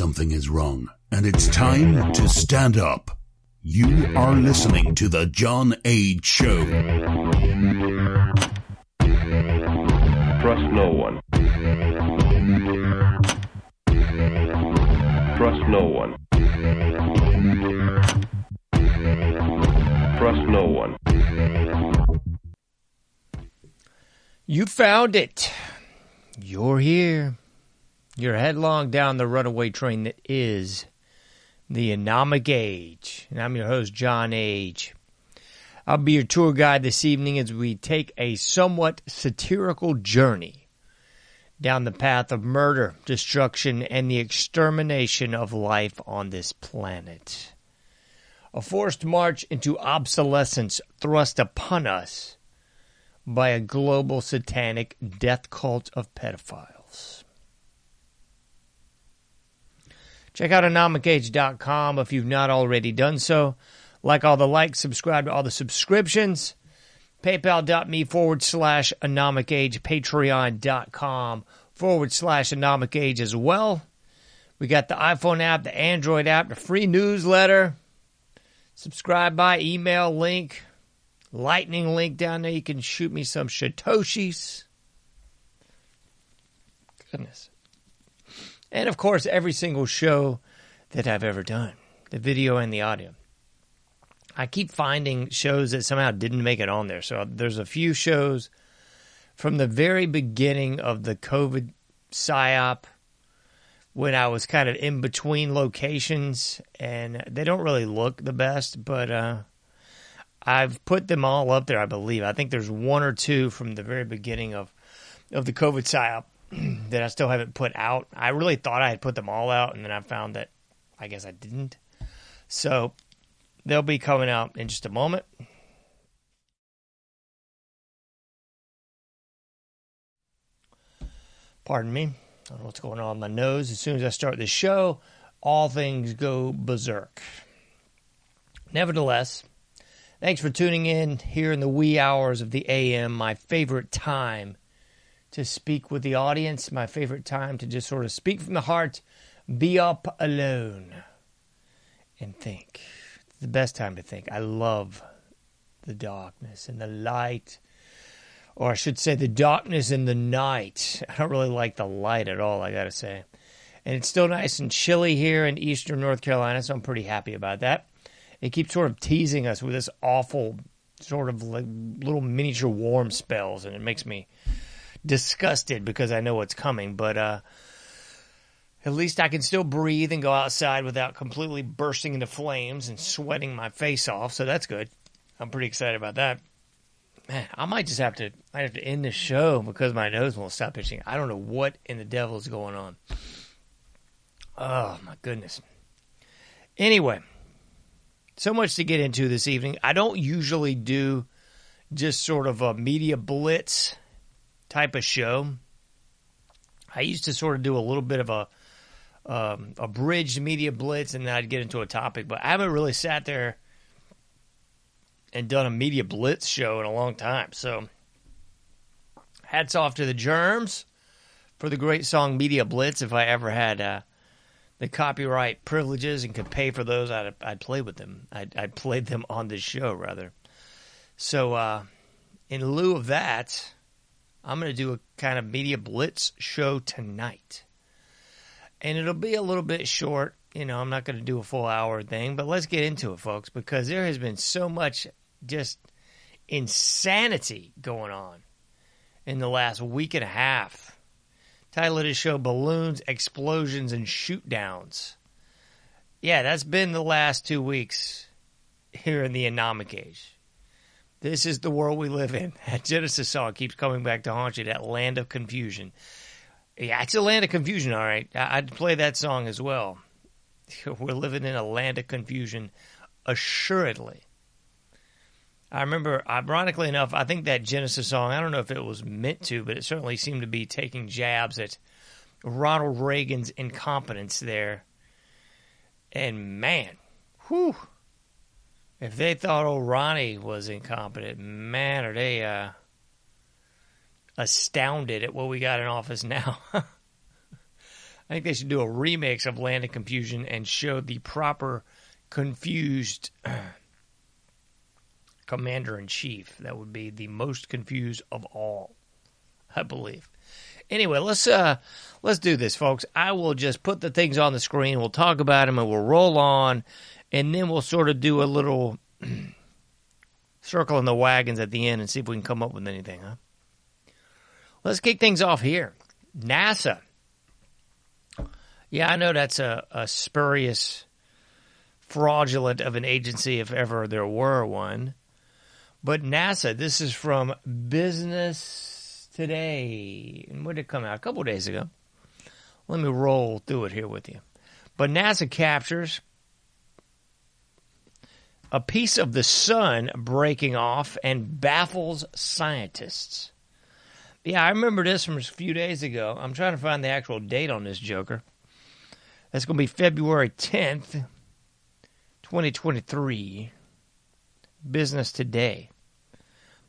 Something is wrong, and it's time to stand up. You are listening to The John Age Show. Trust no one. Trust no one. Trust no one. You found it. You're here. You're headlong down the runaway train that is the Anomic Age. And I'm your host, John Age. I'll be your tour guide this evening as we take a somewhat satirical journey down the path of murder, destruction, and the extermination of life on this planet. A forced march into obsolescence thrust upon us by a global satanic death cult of pedophiles. Check out anomicage.com if you've not already done so. Like all the likes, subscribe to all the subscriptions. PayPal.me forward slash anomicage, patreon.com forward slash anomicage as well. We got the iPhone app, the Android app, the free newsletter. Subscribe by email link, lightning link down there. You can shoot me some Satoshis. Goodness. And of course, every single show that I've ever done the video and the audio. I keep finding shows that somehow didn't make it on there. So there's a few shows from the very beginning of the COVID psyop when I was kind of in between locations, and they don't really look the best, but uh, I've put them all up there. I believe. I think there's one or two from the very beginning of of the COVID psyop that I still haven't put out. I really thought I had put them all out, and then I found that I guess I didn't. So they'll be coming out in just a moment. Pardon me. I don't know what's going on in my nose. As soon as I start the show, all things go berserk. Nevertheless, thanks for tuning in here in the wee hours of the AM, my favorite time to speak with the audience, my favorite time to just sort of speak from the heart, be up alone, and think. It's the best time to think. I love the darkness and the light, or I should say, the darkness and the night. I don't really like the light at all, I gotta say. And it's still nice and chilly here in eastern North Carolina, so I'm pretty happy about that. It keeps sort of teasing us with this awful, sort of like little miniature warm spells, and it makes me disgusted because I know what's coming, but uh, at least I can still breathe and go outside without completely bursting into flames and sweating my face off. So that's good. I'm pretty excited about that. Man, I might just have to I have to end the show because my nose won't stop itching. I don't know what in the devil is going on. Oh my goodness. Anyway, so much to get into this evening. I don't usually do just sort of a media blitz type of show. I used to sort of do a little bit of a um, bridged media blitz, and then I'd get into a topic. But I haven't really sat there and done a media blitz show in a long time. So, hats off to the Germs for the great song "Media Blitz." If I ever had uh, the copyright privileges and could pay for those, I'd I'd play with them. I'd, I'd played them on this show rather. So, uh, in lieu of that. I'm going to do a kind of media blitz show tonight. And it'll be a little bit short. You know, I'm not going to do a full hour thing, but let's get into it, folks, because there has been so much just insanity going on in the last week and a half. Title of the show Balloons, Explosions, and Shoot Downs. yeah, that's been the last two weeks here in the Anomic Age. This is the world we live in. That Genesis song keeps coming back to haunt you, that land of confusion. Yeah, it's a land of confusion, all right. I'd play that song as well. We're living in a land of confusion, assuredly. I remember, ironically enough, I think that Genesis song, I don't know if it was meant to, but it certainly seemed to be taking jabs at Ronald Reagan's incompetence there. And man, whew, if they thought old Ronnie was incompetent, man, are they uh, astounded at what we got in office now. I think they should do a remix of Land of Confusion and show the proper confused commander in chief. That would be the most confused of all, I believe. Anyway, let's uh let's do this, folks. I will just put the things on the screen. We'll talk about them, and we'll roll on, and then we'll sort of do a little circle in the wagons at the end and see if we can come up with anything, huh? Let's kick things off here. NASA. Yeah, I know that's a, a spurious, fraudulent of an agency if ever there were one. But NASA, this is from Business Today. And when did it come out? A couple days ago. Let me roll through it here with you. But NASA captures a piece of the sun breaking off and baffles scientists. Yeah, I remember this from a few days ago. I'm trying to find the actual date on this joker. That's going to be February 10th, 2023. Business Today.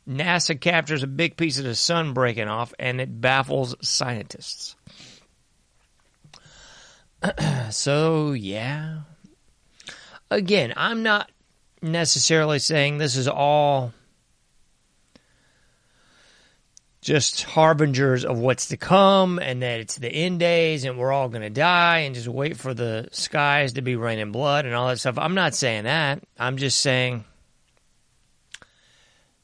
NASA captures a big piece of the sun breaking off and it baffles scientists. so, yeah. Again, I'm not necessarily saying this is all just harbingers of what's to come and that it's the end days and we're all going to die and just wait for the skies to be raining blood and all that stuff. I'm not saying that. I'm just saying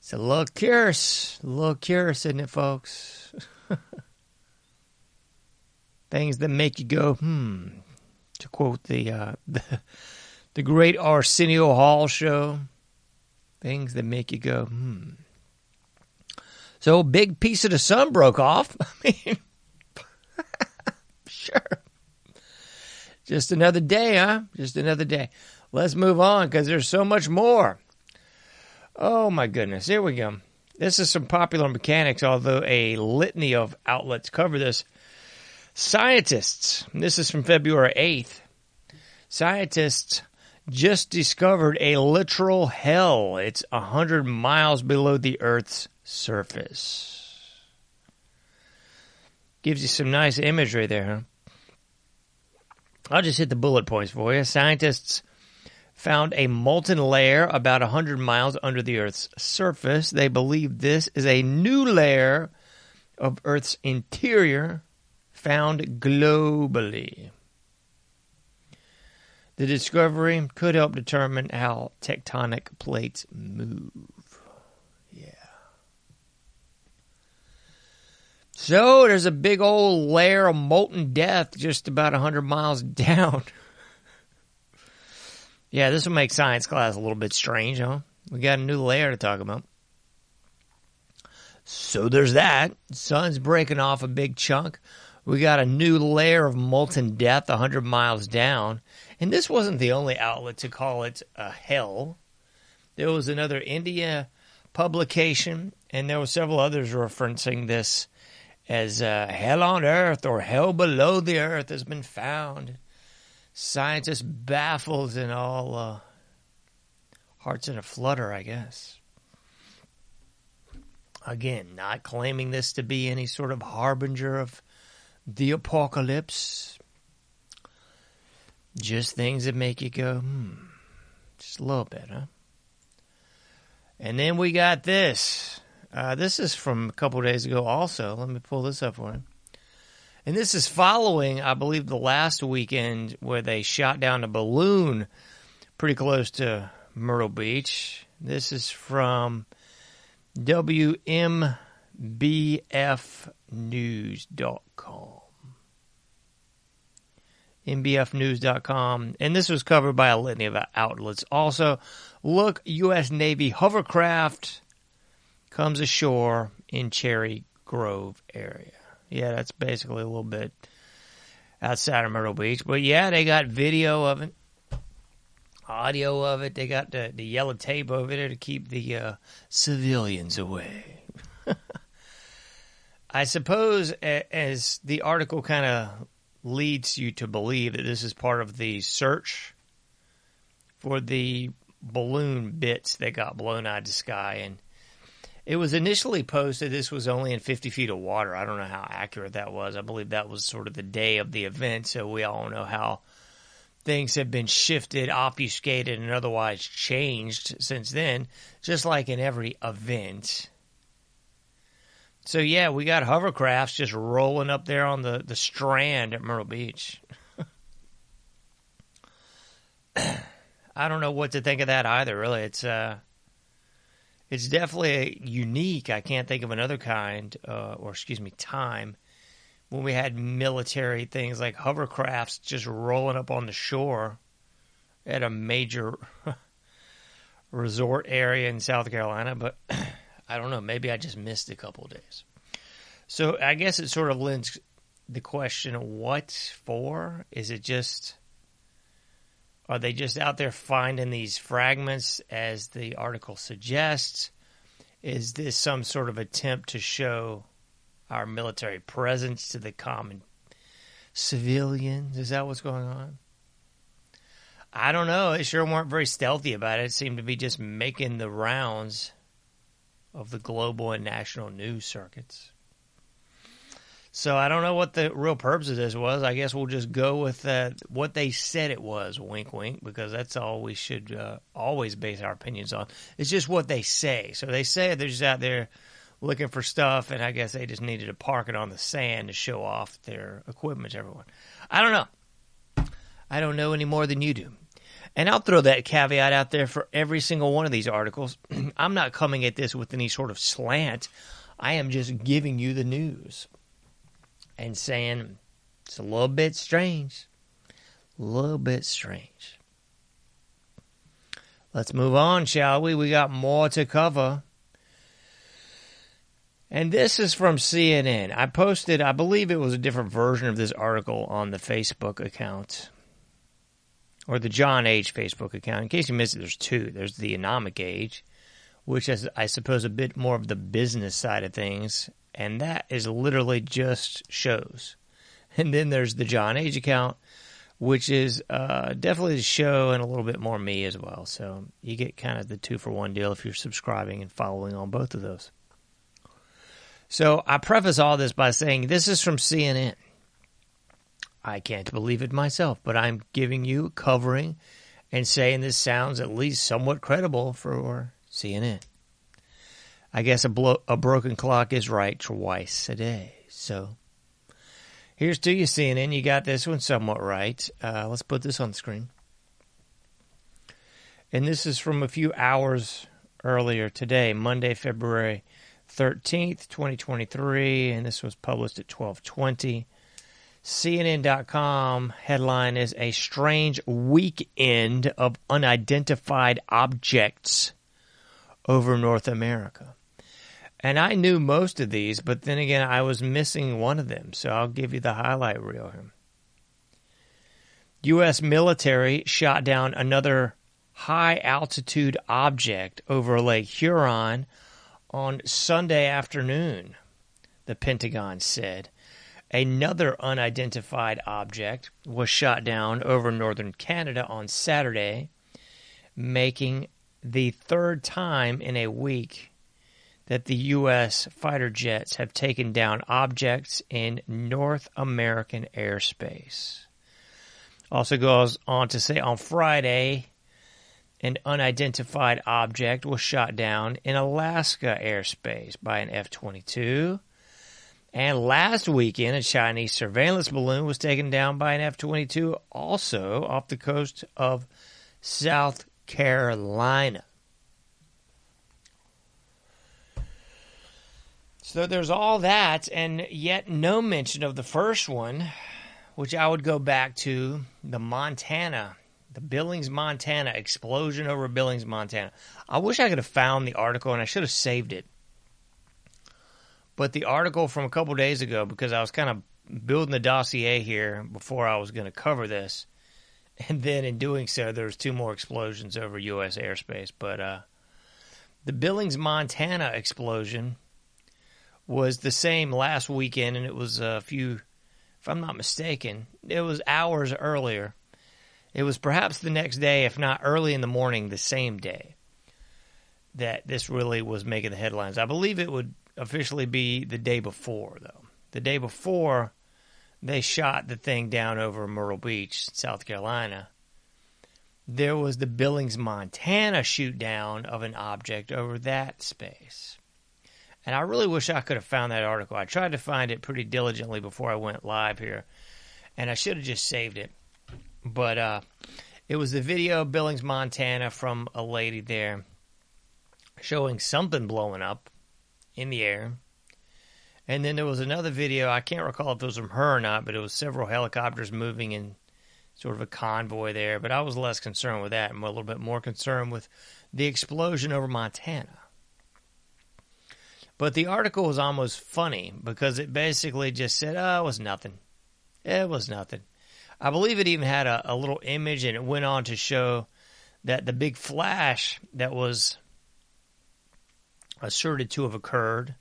it's a little curious, a little curious, isn't it, folks? Things that make you go, hmm. To quote the uh, the, the great Arsenio Hall show, things that make you go, hmm. So a big piece of the sun broke off. I mean, sure. Just another day, huh? Just another day. Let's move on because there's so much more. Oh my goodness. Here we go. This is some popular mechanics, although a litany of outlets cover this. Scientists, this is from February 8th. Scientists just discovered a literal hell. It's 100 miles below the Earth's surface. Gives you some nice imagery there, huh? I'll just hit the bullet points for you. Scientists found a molten layer about 100 miles under the Earth's surface. They believe this is a new layer of Earth's interior found globally. The discovery could help determine how tectonic plates move. Yeah. So there's a big old layer of molten death just about 100 miles down. yeah, this will make science class a little bit strange, huh? We got a new layer to talk about. So there's that. Sun's breaking off a big chunk. We got a new layer of molten death 100 miles down. And this wasn't the only outlet to call it a hell. There was another India publication, and there were several others referencing this as uh, hell on earth or hell below the earth has been found. Scientists baffled and all uh, hearts in a flutter, I guess. Again, not claiming this to be any sort of harbinger of the apocalypse. Just things that make you go, hmm, just a little bit, huh? And then we got this. Uh, this is from a couple days ago, also. Let me pull this up for you. And this is following, I believe, the last weekend where they shot down a balloon pretty close to Myrtle Beach. This is from WMBFnews.com. NBFnews.com. And this was covered by a litany of outlets. Also, look, U.S. Navy hovercraft comes ashore in Cherry Grove area. Yeah, that's basically a little bit outside of Myrtle Beach. But yeah, they got video of it, audio of it. They got the, the yellow tape over there to keep the uh, civilians away. I suppose as the article kind of leads you to believe that this is part of the search for the balloon bits that got blown out of the sky. And it was initially posted this was only in 50 feet of water. I don't know how accurate that was. I believe that was sort of the day of the event. So we all know how things have been shifted, obfuscated, and otherwise changed since then, just like in every event. So yeah, we got hovercrafts just rolling up there on the, the strand at Myrtle Beach. I don't know what to think of that either. Really, it's uh, it's definitely unique. I can't think of another kind, uh, or excuse me, time when we had military things like hovercrafts just rolling up on the shore at a major resort area in South Carolina. But I don't know. Maybe I just missed a couple days. So I guess it sort of lends the question: What for? Is it just? Are they just out there finding these fragments, as the article suggests? Is this some sort of attempt to show our military presence to the common civilians? Is that what's going on? I don't know. They sure weren't very stealthy about it. It seemed to be just making the rounds of the global and national news circuits. So I don't know what the real purpose of this was. I guess we'll just go with uh, what they said it was. Wink, wink, because that's all we should uh, always base our opinions on. It's just what they say. So they say they're just out there looking for stuff, and I guess they just needed to park it on the sand to show off their equipment to everyone. I don't know. I don't know any more than you do. And I'll throw that caveat out there for every single one of these articles. I'm not coming at this with any sort of slant. I am just giving you the news and saying it's a little bit strange. A little bit strange. Let's move on, shall we? We got more to cover. And this is from CNN. I posted, I believe it was a different version of this article on the Facebook account or the John Age Facebook account. In case you missed it, there's two. There's the Anomic Age, which is, I suppose, a bit more of the business side of things, and that is literally just shows. And then there's the John Age account, which is uh, definitely the show and a little bit more me as well. So you get kind of the two for one deal if you're subscribing and following on both of those. So I preface all this by saying this is from CNN. I can't believe it myself, but I'm giving you covering and saying this sounds at least somewhat credible for CNN. I guess a, blo- a broken clock is right twice a day. So here's to you, CNN. You got this one somewhat right. Uh, let's put this on the screen. And this is from a few hours earlier today, Monday, February 13th, 2023, and this was published at 1220. CNN.com headline is A Strange Weekend of Unidentified Objects over North America. And I knew most of these, but then again, I was missing one of them. So I'll give you the highlight reel here. U.S. military shot down another high altitude object over Lake Huron on Sunday afternoon, the Pentagon said. Another unidentified object was shot down over northern Canada on Saturday, making the third time in a week that the U.S. fighter jets have taken down objects in North American airspace. Also goes on to say on Friday, an unidentified object was shot down in Alaska airspace by an F 22. And last weekend, a Chinese surveillance balloon was taken down by an F 22 also off the coast of South Carolina. So there's all that, and yet no mention of the first one, which I would go back to the Montana, the Billings, Montana explosion over Billings, Montana. I wish I could have found the article and I should have saved it. But the article from a couple days ago, because I was kind of building the dossier here before I was going to cover this, and then in doing so, there was two more explosions over U.S. airspace. But uh, the Billings, Montana explosion was the same last weekend, and it was a few, if I'm not mistaken, it was hours earlier. It was perhaps the next day, if not early in the morning, the same day that this really was making the headlines. I believe it would officially be the day before, though. The day before, they shot the thing down over Myrtle Beach, South Carolina. There was the Billings, Montana shoot down of an object over that space. And I really wish I could have found that article. I tried to find it pretty diligently before I went live here, and I should have just saved it. But uh, it was the video of Billings, Montana from a lady there showing something blowing up in the air. And then there was another video, I can't recall if it was from her or not, but it was several helicopters moving in sort of a convoy there. But I was less concerned with that and a little bit more concerned with the explosion over Montana. But the article was almost funny because it basically just said, oh, it was nothing. It was nothing. I believe it even had a, a little image and it went on to show that the big flash that was asserted to have occurred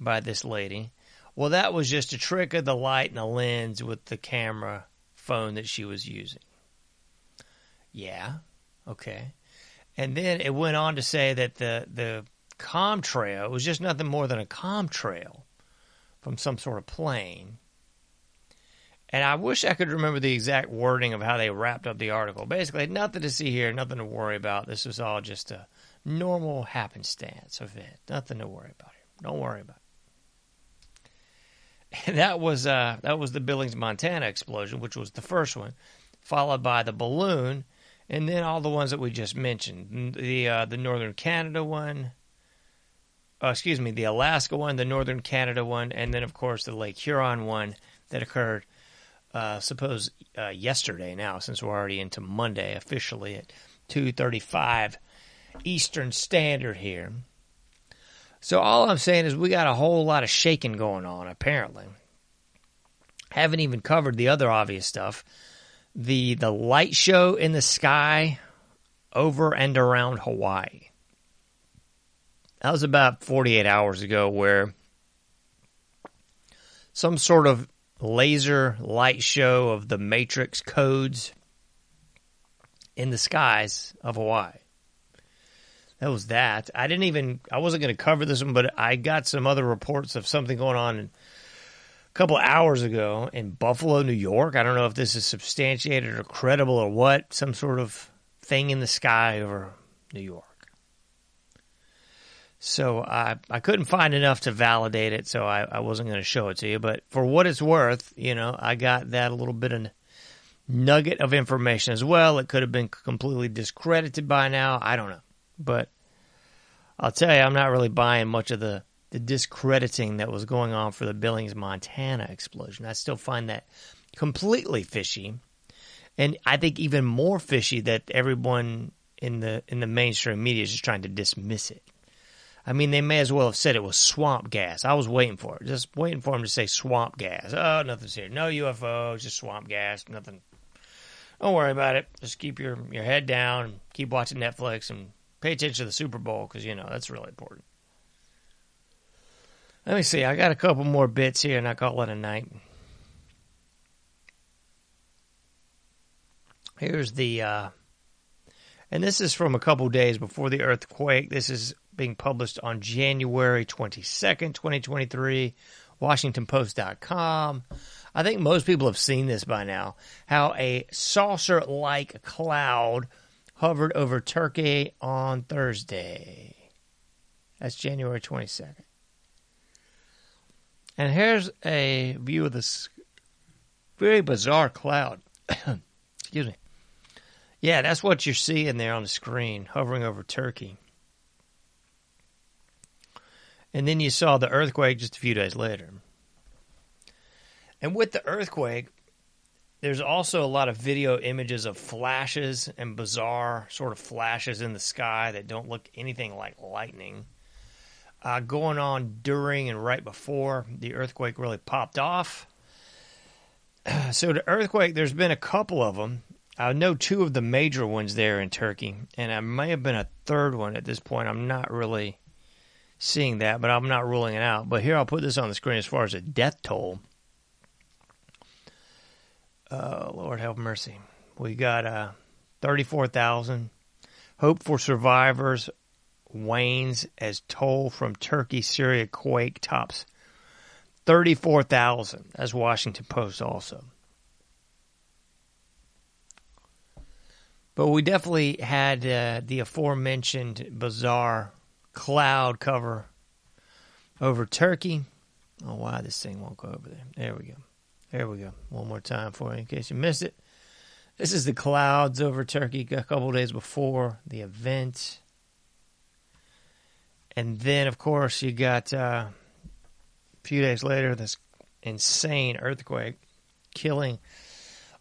by this lady. Well, that was just a trick of the light and the lens with the camera phone that she was using. Yeah, okay. And then it went on to say that the the contrail was just nothing more than a contrail from some sort of plane. And I wish I could remember the exact wording of how they wrapped up the article. Basically, nothing to see here, nothing to worry about. This was all just a normal happenstance event. Nothing to worry about here. Don't worry about it. And that was uh, that was the Billings, Montana explosion, which was the first one, followed by the balloon, and then all the ones that we just mentioned. The uh, the Northern Canada one, uh, excuse me, the Alaska one, the Northern Canada one, and then of course the Lake Huron one that occurred, uh, suppose uh, yesterday now, since we're already into Monday officially at two thirty-five Eastern Standard here. So all I'm saying is we got a whole lot of shaking going on, apparently. Haven't even covered the other obvious stuff. The the light show in the sky over and around Hawaii. That was about 48 hours ago where some sort of laser light show of the matrix codes in the skies of Hawaii that was that. I didn't even. I wasn't going to cover this one, but I got some other reports of something going on a couple hours ago in Buffalo, New York. I don't know if this is substantiated or credible or what. Some sort of thing in the sky over New York. So I I couldn't find enough to validate it, so I, I wasn't going to show it to you. But for what it's worth, you know, I got that a little bit of nugget of information as well. It could have been completely discredited by now. I don't know. But I'll tell you, I'm not really buying much of the, the discrediting that was going on for the Billings, Montana explosion. I still find that completely fishy. And I think even more fishy that everyone in the in the mainstream media is just trying to dismiss it. I mean, they may as well have said it was swamp gas. I was waiting for it, just waiting for them to say swamp gas. Oh, nothing's here. No UFO, just swamp gas. Nothing. Don't worry about it. Just keep your your head down. Keep watching Netflix and Pay attention to the Super Bowl because, you know, that's really important. Let me see. I got a couple more bits here and I call it a night. Here's the, uh, and this is from a couple days before the earthquake. This is being published on January 22nd, 2023, WashingtonPost.com. I think most people have seen this by now. How a saucer like cloud hovered over Turkey on Thursday. That's January 22nd. And here's a view of this very bizarre cloud. Excuse me. Yeah, that's what you're seeing there on the screen, hovering over Turkey. And then you saw the earthquake just a few days later. And with the earthquake, there's also a lot of video images of flashes and bizarre sort of flashes in the sky that don't look anything like lightning uh, going on during and right before the earthquake really popped off. So, the earthquake, there's been a couple of them. I know two of the major ones there in Turkey, and I may have been a third one at this point. I'm not really seeing that, but I'm not ruling it out. But here, I'll put this on the screen as far as a death toll. Uh, Lord have mercy. We got uh, 34,000. Hope for survivors wanes as toll from Turkey Syria quake tops 34,000, as Washington Post also. But we definitely had uh, the aforementioned bizarre cloud cover over Turkey. Oh, why this thing won't go over there? There we go. There we go. One more time for you in case you missed it. This is the clouds over Turkey a couple days before the event. And then, of course, you got uh, a few days later this insane earthquake killing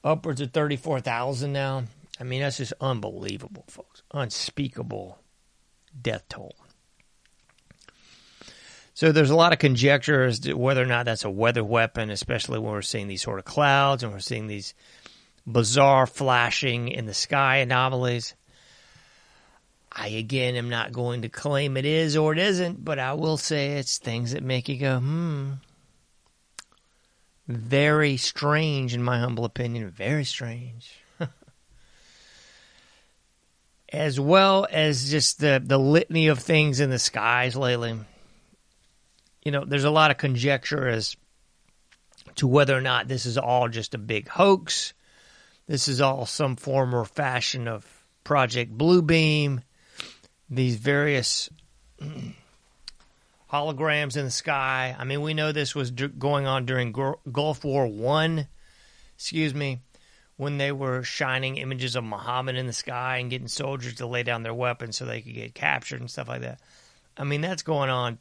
upwards of 34,000 now. I mean, that's just unbelievable, folks. Unspeakable death toll. So there's a lot of conjecture as to whether or not that's a weather weapon, especially when we're seeing these sort of clouds and we're seeing these bizarre flashing in the sky anomalies. I again am not going to claim it is or it isn't, but I will say it's things that make you go, hmm. Very strange, in my humble opinion. Very strange. as well as just the, the litany of things in the skies lately. You know, there's a lot of conjecture as to whether or not this is all just a big hoax. This is all some form or fashion of Project Bluebeam these various holograms in the sky. I mean, we know this was d- going on during Gulf War One. Excuse me, when they were shining images of Muhammad in the sky and getting soldiers to lay down their weapons so they could get captured and stuff like that. I mean, that's going on.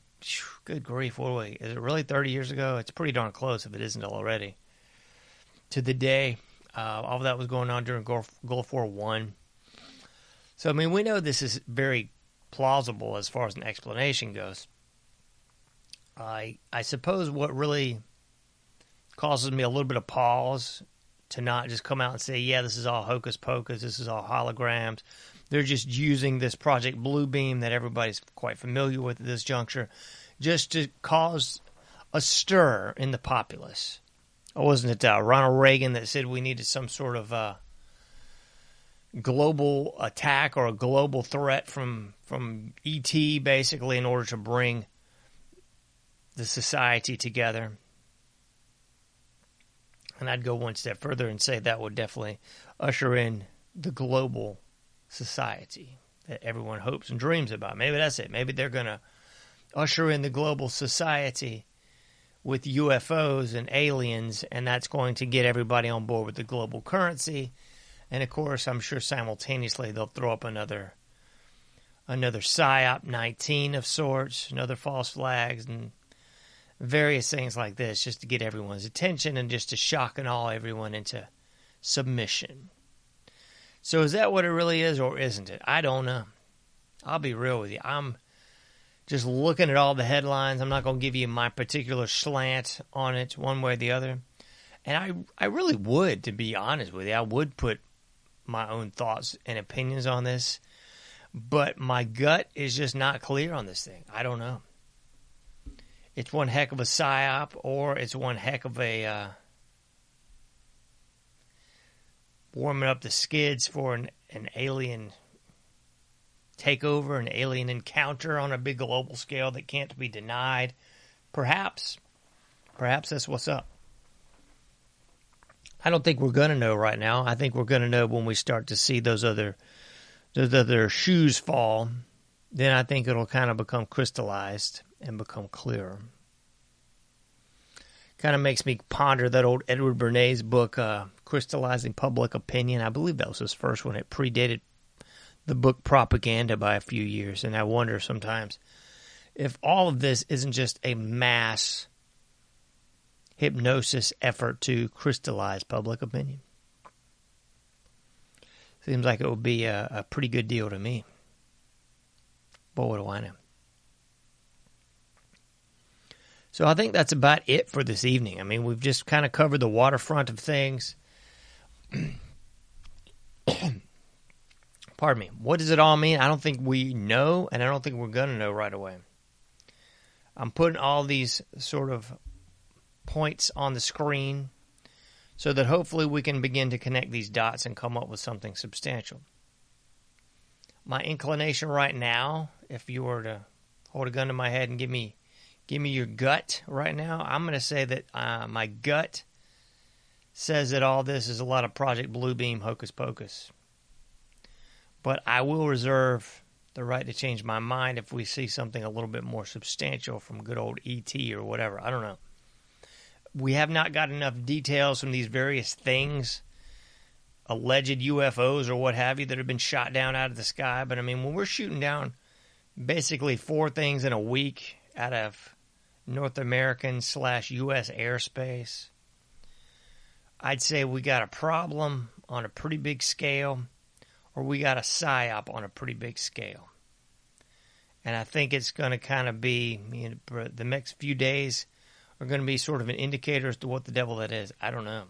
Good grief! What we? Is it really thirty years ago? It's pretty darn close if it isn't already. To the day, uh, all that was going on during Gulf, Gulf War One. So I mean, we know this is very plausible as far as an explanation goes. I I suppose what really causes me a little bit of pause to not just come out and say, yeah, this is all hocus pocus, this is all holograms. They're just using this Project Bluebeam that everybody's quite familiar with at this juncture, just to cause a stir in the populace. Or wasn't it uh, Ronald Reagan that said we needed some sort of uh, global attack or a global threat from from ET basically in order to bring the society together. And I'd go one step further and say that would definitely usher in the global society that everyone hopes and dreams about. Maybe that's it. Maybe they're going to usher in the global society with UFOs and aliens, and that's going to get everybody on board with the global currency and of course, I'm sure simultaneously they'll throw up another another PSYOP 19 of sorts, another false flags, and various things like this just to get everyone's attention and just to shock and awe everyone into submission. So is that what it really is or isn't it? I don't know. I'll be real with you. I'm just looking at all the headlines. I'm not going to give you my particular slant on it one way or the other. And I I really would to be honest with you. I would put my own thoughts and opinions on this, but my gut is just not clear on this thing. I don't know. It's one heck of a psyop, or it's one heck of a uh, warming up the skids for an, an alien takeover, an alien encounter on a big global scale that can't be denied. Perhaps, perhaps that's what's up. I don't think we're going to know right now. I think we're going to know when we start to see those other those other shoes fall. Then I think it'll kind of become crystallized and become clearer. Kind of makes me ponder that old Edward Bernays book, uh, Crystallizing Public Opinion. I believe that was his first one. It predated the book Propaganda by a few years. And I wonder sometimes if all of this isn't just a mass hypnosis effort to crystallize public opinion. Seems like it would be a, a pretty good deal to me. But what do I know? So I think that's about it for this evening. I mean, we've just kind of covered the waterfront of things. Pardon me. What does it all mean? I don't think we know, and I don't think we're going to know right away. I'm putting all these sort of points on the screen so that hopefully we can begin to connect these dots and come up with something substantial. My inclination right now, if you were to hold a gun to my head and give me give me your gut right now, I'm going to say that uh, my gut says that all this is a lot of Project Bluebeam hocus pocus. But I will reserve the right to change my mind if we see something a little bit more substantial from good old ET or whatever. I don't know we have not got enough details from these various things, alleged UFOs or what have you, that have been shot down out of the sky. But I mean, when we're shooting down basically four things in a week out of North American slash U.S. airspace, I'd say we got a problem on a pretty big scale, or we got a psyop on a pretty big scale. And I think it's going to kind of be you know, the next few days are going to be sort of an indicator as to what the devil that is. I don't know.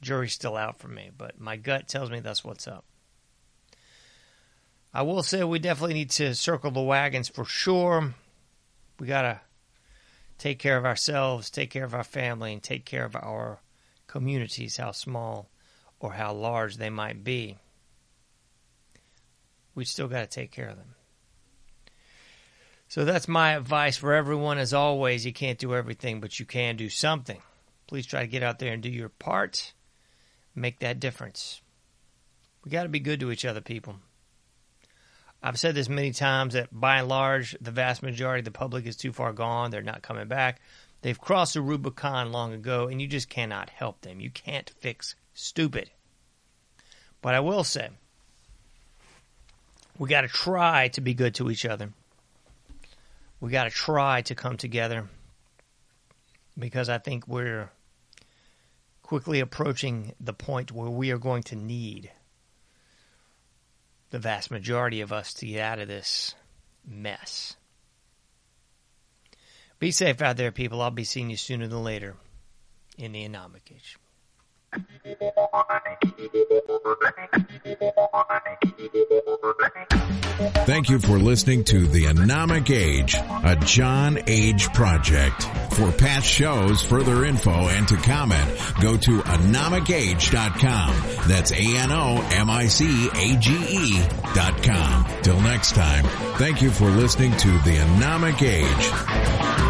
Jury's still out for me, but my gut tells me that's what's up. I will say we definitely need to circle the wagons for sure. We got to take care of ourselves, take care of our family, and take care of our communities, how small or how large they might be. We still got to take care of them. So that's my advice for everyone. As always, you can't do everything, but you can do something. Please try to get out there and do your part. Make that difference. We got to be good to each other, people. I've said this many times that by and large, the vast majority of the public is too far gone. They're not coming back. They've crossed the Rubicon long ago, and you just cannot help them. You can't fix stupid. But I will say, we got to try to be good to each other we got to try to come together because I think we're quickly approaching the point where we are going to need the vast majority of us to get out of this mess. Be safe out there, people. I'll be seeing you sooner than later in the Anomic Age. Thank you for listening to The Anomic Age, a John Age project. For past shows, further info, and to comment, go to anomicage.com. That's A-N-O-M-I-C-A-G-E dot com. Till next time, thank you for listening to The Anomic Age.